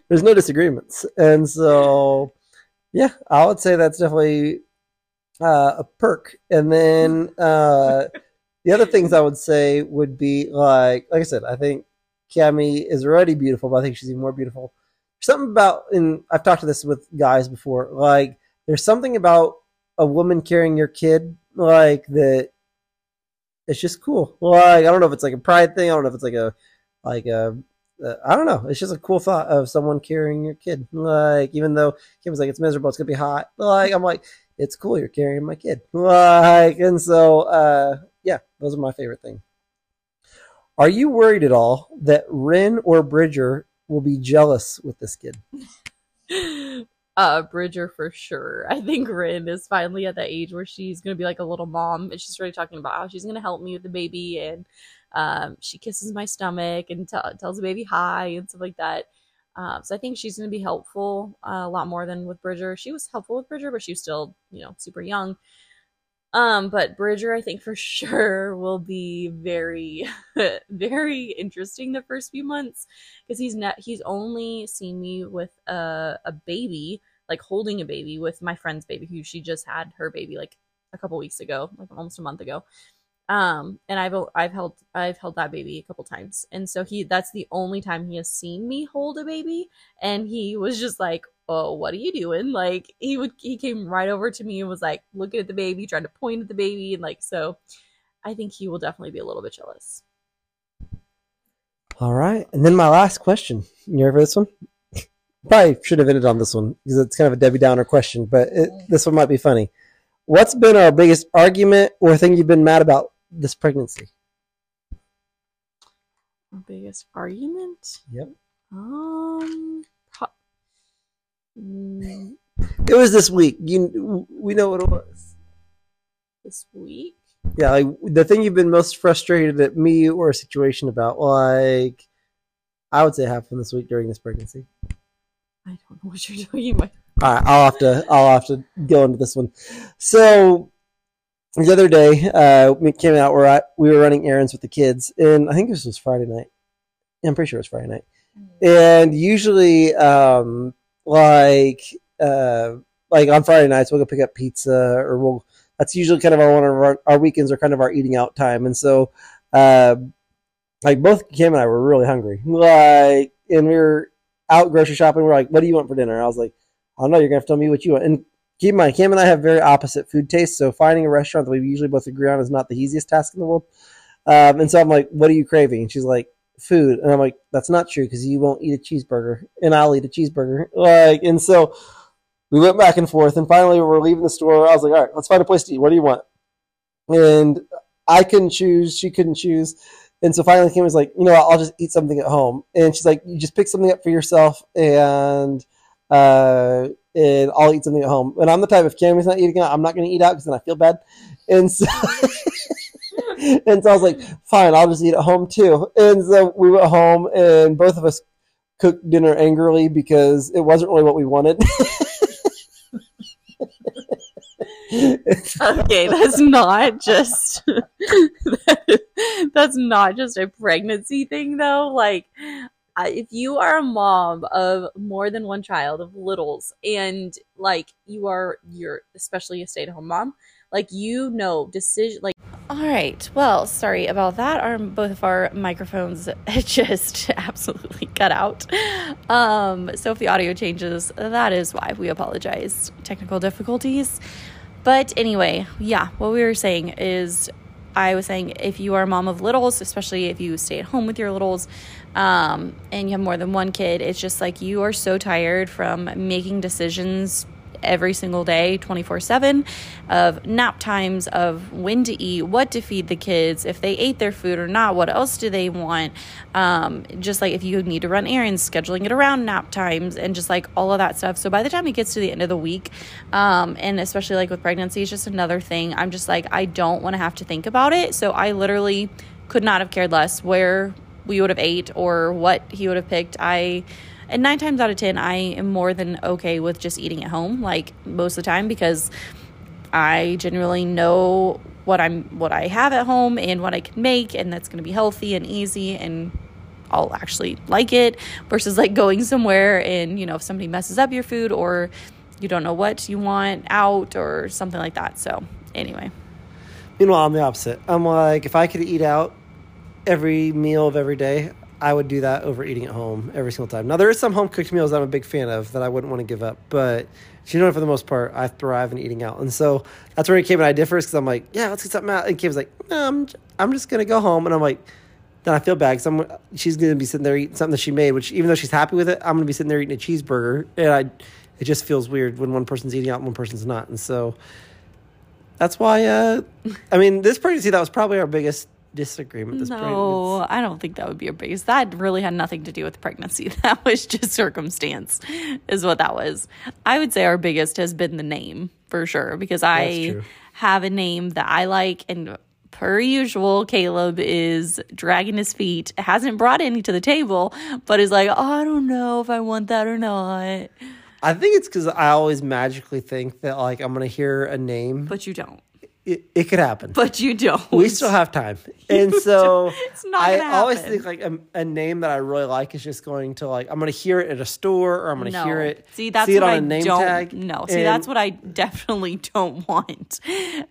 There's no disagreements, and so yeah, I would say that's definitely uh, a perk. And then. Uh, the other things I would say would be like, like I said, I think Cami is already beautiful, but I think she's even more beautiful. something about, and I've talked to this with guys before, like there's something about a woman carrying your kid, like that it's just cool. Like I don't know if it's like a pride thing. I don't know if it's like a like a uh, I don't know. It's just a cool thought of someone carrying your kid. Like even though Kim was like it's miserable, it's gonna be hot. Like I'm like it's cool. You're carrying my kid. Like and so uh, yeah, those are my favorite thing. Are you worried at all that Ren or Bridger will be jealous with this kid? uh Bridger for sure. I think Rin is finally at that age where she's gonna be like a little mom and she's already talking about how she's gonna help me with the baby and um she kisses my stomach and t- tells the baby hi and stuff like that. Um, so I think she's gonna be helpful uh, a lot more than with Bridger. She was helpful with Bridger, but she was still you know super young. Um, but Bridger, I think for sure will be very, very interesting the first few months because he's not he's only seen me with a a baby, like holding a baby with my friend's baby who she just had her baby like a couple weeks ago, like almost a month ago. Um, and I've I've held I've held that baby a couple times, and so he that's the only time he has seen me hold a baby, and he was just like, oh, what are you doing? Like he would he came right over to me and was like looking at the baby, trying to point at the baby, and like so I think he will definitely be a little bit jealous. All right. And then my last question. You ready for this one? Probably should have ended on this one because it's kind of a Debbie Downer question, but it, this one might be funny. What's been our biggest argument or thing you've been mad about this pregnancy? Biggest argument? Yep. Um, It was this week. You, we know what it was. this week. Yeah, like the thing you've been most frustrated at me or a situation about, like I would say happened this week during this pregnancy. I don't know what you're talking about. All right, I'll have to I'll have to go into this one. So the other day, uh, we came out. We're at, we were running errands with the kids, and I think this was Friday night. Yeah, I'm pretty sure it was Friday night. And usually, um, like uh, like on Friday nights, we'll go pick up pizza, or we'll. That's usually kind of our one of our, our weekends are kind of our eating out time, and so, uh, like both Kim and I were really hungry, like, and we were out grocery shopping. We're like, "What do you want for dinner?" And I was like, "I don't know. You're gonna have to tell me what you want." And keep in mind, Kim and I have very opposite food tastes, so finding a restaurant that we usually both agree on is not the easiest task in the world. Um, and so I'm like, "What are you craving?" And she's like, "Food." And I'm like, "That's not true because you won't eat a cheeseburger, and I'll eat a cheeseburger." Like, and so we went back and forth, and finally we were leaving the store. I was like, "All right, let's find a place to eat. What do you want?" And I couldn't choose. She couldn't choose. And so finally, Kim was like, "You know? I'll just eat something at home." And she's like, "You just pick something up for yourself, and uh, and I'll eat something at home." And I'm the type if Cami's not eating out, I'm not going to eat out because then I feel bad. And so, and so I was like, "Fine, I'll just eat at home too." And so we went home, and both of us cooked dinner angrily because it wasn't really what we wanted. Okay, that's not just that's not just a pregnancy thing though. Like if you are a mom of more than one child of littles and like you are you're especially a stay-at-home mom, like you know decision like all right. Well, sorry about that. Our both of our microphones just absolutely cut out. Um, so if the audio changes, that is why we apologize. Technical difficulties. But anyway, yeah, what we were saying is I was saying if you are a mom of littles, especially if you stay at home with your littles, um, and you have more than one kid, it's just like you are so tired from making decisions every single day 24/7 of nap times of when to eat what to feed the kids if they ate their food or not what else do they want. Um, just like if you need to run errands scheduling it around nap times and just like all of that stuff. So by the time it gets to the end of the week um, and especially like with pregnancy it's just another thing. I'm just like i don't want to have to think about it. So i literally could not have cared less where we would have ate or what he would have picked. I and nine times out of ten i am more than okay with just eating at home like most of the time because i generally know what i'm what i have at home and what i can make and that's going to be healthy and easy and i'll actually like it versus like going somewhere and you know if somebody messes up your food or you don't know what you want out or something like that so anyway Meanwhile, I'm the opposite. I'm like, if I could eat out every meal of every day, I would do that over eating at home every single time. Now there is some home cooked meals I'm a big fan of that I wouldn't want to give up, but you know, for the most part, I thrive in eating out, and so that's where Kim and I differ. Because I'm like, yeah, let's get something out, and Kim's like, no, I'm I'm just gonna go home, and I'm like. Then I feel bad because I'm she's gonna be sitting there eating something that she made, which even though she's happy with it, I'm gonna be sitting there eating a cheeseburger, and I, it just feels weird when one person's eating out and one person's not, and so that's why. Uh, I mean, this pregnancy that was probably our biggest disagreement. This no, I don't think that would be a biggest. That really had nothing to do with pregnancy. That was just circumstance, is what that was. I would say our biggest has been the name for sure because I have a name that I like and. Per usual, Caleb is dragging his feet, hasn't brought any to the table, but is like, oh, I don't know if I want that or not. I think it's because I always magically think that like I'm gonna hear a name. But you don't. It, it could happen. But you don't. we still have time, and so It's not I always think like a, a name that I really like is just going to like I'm gonna hear it at a store or I'm gonna No. hear it See, that's see it what on I a name don't. tag. No, see, and that's what I definitely don't want,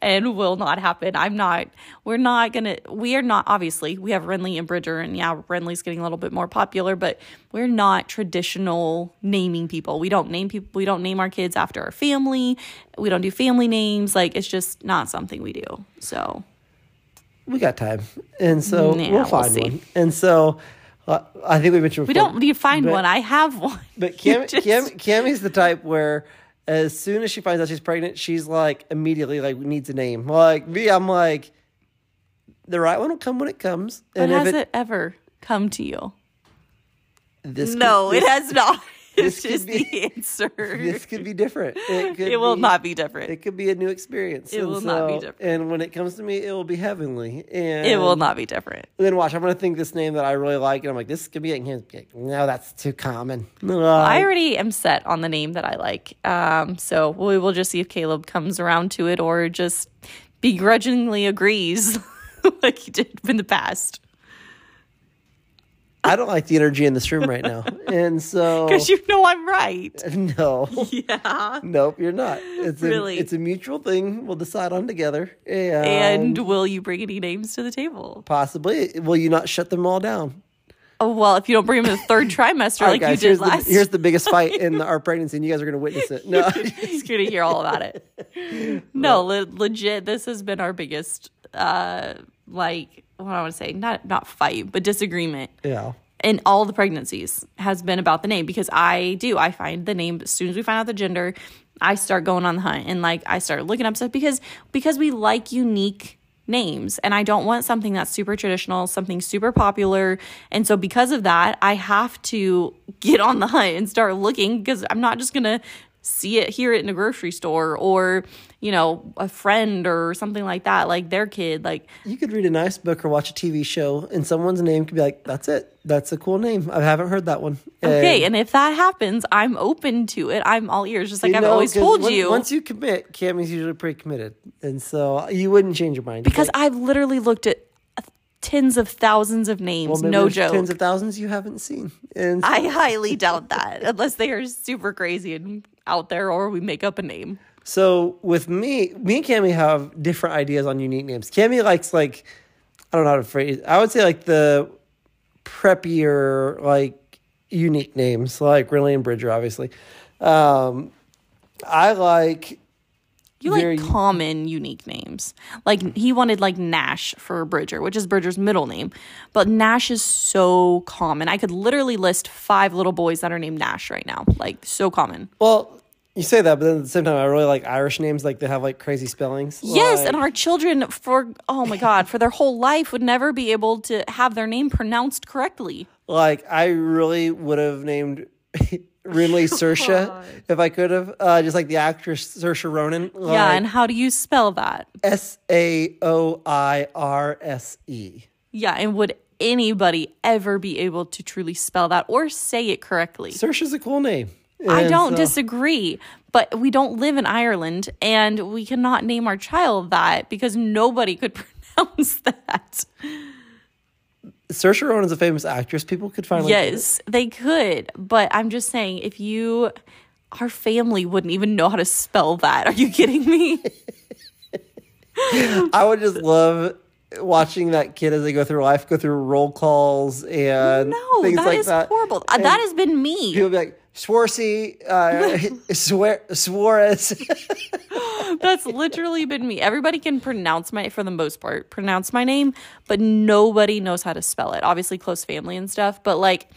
and will not happen. I'm not. We're not gonna. We are not. Obviously, we have Renly and Bridger, and yeah, Renly's getting a little bit more popular, but we're not traditional naming people. We don't name people. We don't name our kids after our family. We don't do family names. Like it's just not something we do. So we got time, and so Yeah, we'll we'll find one. And so uh, I think we mentioned we don't. You find but- one. I have one. But Cam, just- Cam, Cami's the type where as soon as she finds out she's pregnant, she's like immediately like needs a name. Like me, I'm like the right one will come when it comes. But And has it, it, ever come to you? This could- No, it this- has not. It's this could just be- the answer. This could be different. It, could it will be- not be different. It could be a new experience. It And will not be different. And when it comes to me, it will be heavenly. And It will not be different. Then watch. I'm gonna think this name that I really like, and I'm like, this could be it. No, that's too common. No, I already am set on the name that I like. Um, so we will just see if Caleb comes around to it or just begrudgingly agrees like he did in the past. I don't like the energy in this room right now, and so Because you know I'm right. no. Yeah. Nope, you're not. It's Really? a, it's a mutual thing. We'll decide on together, and, And will you bring any names to the table? possibly will you not shut them all down? Oh, well, if you don't bring them in the third trimester All like guys. you here's did the last here's the biggest fight in our pregnancy, and you guys are gonna witness it. No, You're going to hear all about it. No, le- legit, this has been our biggest, uh, like, what I want to say, not not fight, but disagreement yeah. in all the pregnancies has been about the name because I do. I find the name as soon as we find out the gender, I start going on the hunt and like I start looking up stuff because because we like unique names and I don't want something that's super traditional, something super popular. And so because of that, I have to get on the hunt and start looking because I'm not just going to see it hear it in a grocery store or you know a friend or something like that like their kid like You could read a nice book or watch a TV show, and someone's name could be like, "That's it. That's a cool name. I haven't heard that one." Okay, and if that happens, I'm open to it. I'm all ears, just like I've know, always told once- you. Once you commit, Cami's usually pretty committed, and so you wouldn't change your mind because I've literally looked at tens of thousands of names, well, no joke. tens of thousands you haven't seen, and I highly doubt that, unless they are super crazy and out there, or we make up a name. So with me, me and Cami have different ideas on unique names. Cami likes like I don't know how to phrase. I would say like the preppier like unique names, like Rinley and Bridger, obviously. Um, I like You like Very- common, unique names. Like he wanted like Nash for Bridger, which is Bridger's middle name, but Nash is so common. I could literally list five little boys that are named Nash right now. Like so common. well. You say that, but then at the same time, I really like Irish names. Like they have like crazy spellings. Yes, Like- and our children for oh my god, for their whole life would never be able to have their name pronounced correctly. Like I really would have named Rinley Saoirse if I could have, uh, just like the actress Saoirse Ronan. yeah, Like, and how do you spell that? S A O I R S E. Yeah, and would anybody ever be able to truly spell that or say it correctly? Saoirse's a cool name. I don't so- disagree, but we don't live in Ireland and we cannot name our child that because nobody could pronounce that. Saoirse Ronan's a famous actress. People could finally. Yes, they could, but I'm just saying if you our family wouldn't even know how to spell that. Are you kidding me? I would just love watching that kid as they go through life, go through roll calls and No, things that like is that. horrible. Uh, And that has been me. People be like Swarsy, uh, Suar- Suarez. That's literally been me. Everybody can pronounce my, for the most part, pronounce my name, but nobody knows how to spell it. Obviously, close family and stuff, but like,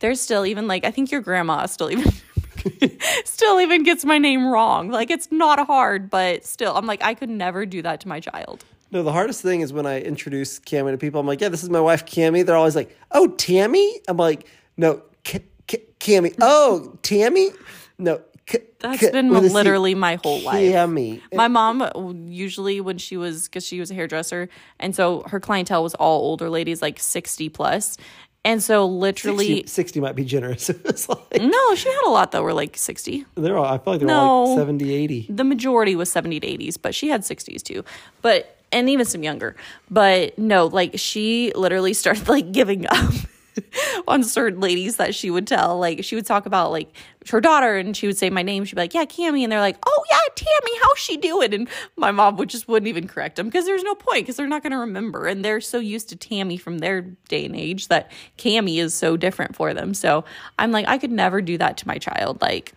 there's still even like, I think your grandma still even. still even gets my name wrong. Like it's not hard, but still I'm like I could never do that to my child. No, the hardest thing is when I introduce Cami to people. I'm like, yeah, this is my wife, Cami. They're always like, oh, Tammy. I'm like, no, K- K- Cami. Oh, Tammy. No. K- That's been with a C. literally my whole life. Cami. My mom usually when she was because she was a hairdresser, and so her clientele was all older ladies, like sixty plus, and so literally. 60, 60 might be generous. like, No, she had a lot that were like 60. they're all, I feel like they're all like 70, 80. The majority was 70 to 80s, but she had 60s too. But and even some younger. But no, like she literally started like giving up on certain ladies that she would tell. Like she would talk about like her daughter and she would say my name. She'd be like, Yeah, Cami. And they're like, Oh yeah, Tammy, how's she doing? And my mom would just wouldn't even correct them because there's no point because they're not gonna remember. And they're so used to Tammy from their day and age that Cami is so different for them. So I'm like, I could never do that to my child. Like,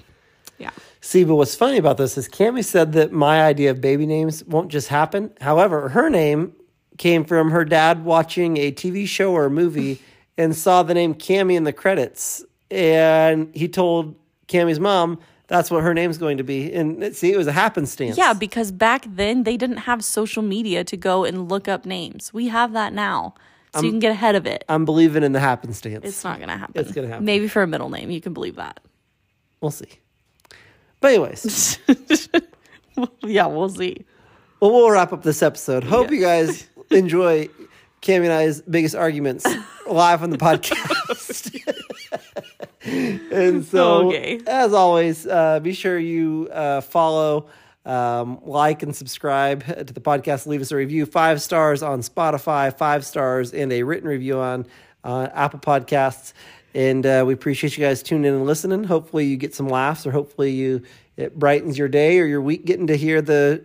yeah. See, but what's funny about this is Cami said that my idea of baby names won't just happen. However, her name came from her dad watching a TV show or a movie and saw the name Cami in the credits. And he told Cami's mom that's what her name's going to be. And see, it was a happenstance. Yeah, because back then they didn't have social media to go and look up names. We have that now. So you can get ahead of it. I'm believing in the happenstance. It's not going to happen. It's gonna happen. Maybe for a middle name, you can believe that. We'll see. But, anyways, yeah, we'll see. well, we'll wrap up this episode. Hope you guys enjoy Cami and I's biggest arguments live on the podcast. and so, Okay. as always, uh, be sure you uh, follow, um, like, and subscribe to the podcast. Leave us a review, five stars on Spotify, five stars, and a written review on uh, Apple Podcasts. And uh, we appreciate you guys tuning in and listening. Hopefully, you get some laughs, or hopefully, you it brightens your day or your week getting to hear the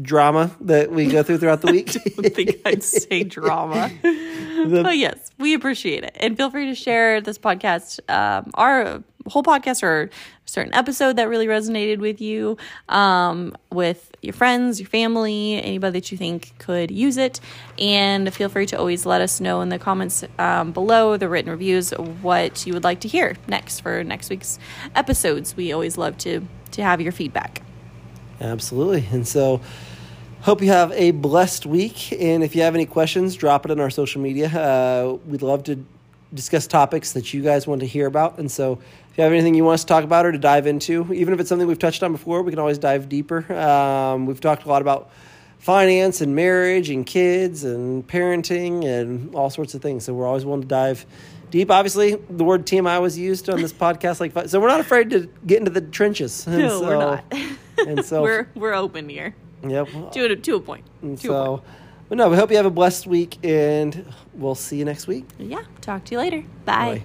drama that we go through throughout the week. I don't think I'd say drama. but yes, we appreciate it. And feel free to share this podcast, um, our whole podcast or a certain episode that really resonated with you, um, with your friends, your family, anybody that you think could use it. And feel free to always let us know in the comments um, below the written reviews what you would like to hear next for next week's episodes. We always love to to have your feedback. Absolutely. And so, hope you have a blessed week. And if you have any questions, drop it on our social media. Uh, we'd love to discuss topics that you guys want to hear about. And so, you have anything you want us to talk about or to dive into, even if it's something we've touched on before, we can always dive deeper. Um, we've talked a lot about finance and marriage and kids and parenting and all sorts of things. So, we're always willing to dive deep. Obviously, the word TMI was used on this podcast, like so. We're not afraid to get into the trenches. And No, we're so- not. And so, we're we're open here yep. to a, to a point. And To a point. so, but no, we hope you have a blessed week, and we'll see you next week. Yeah. Talk to you later. Bye. Bye.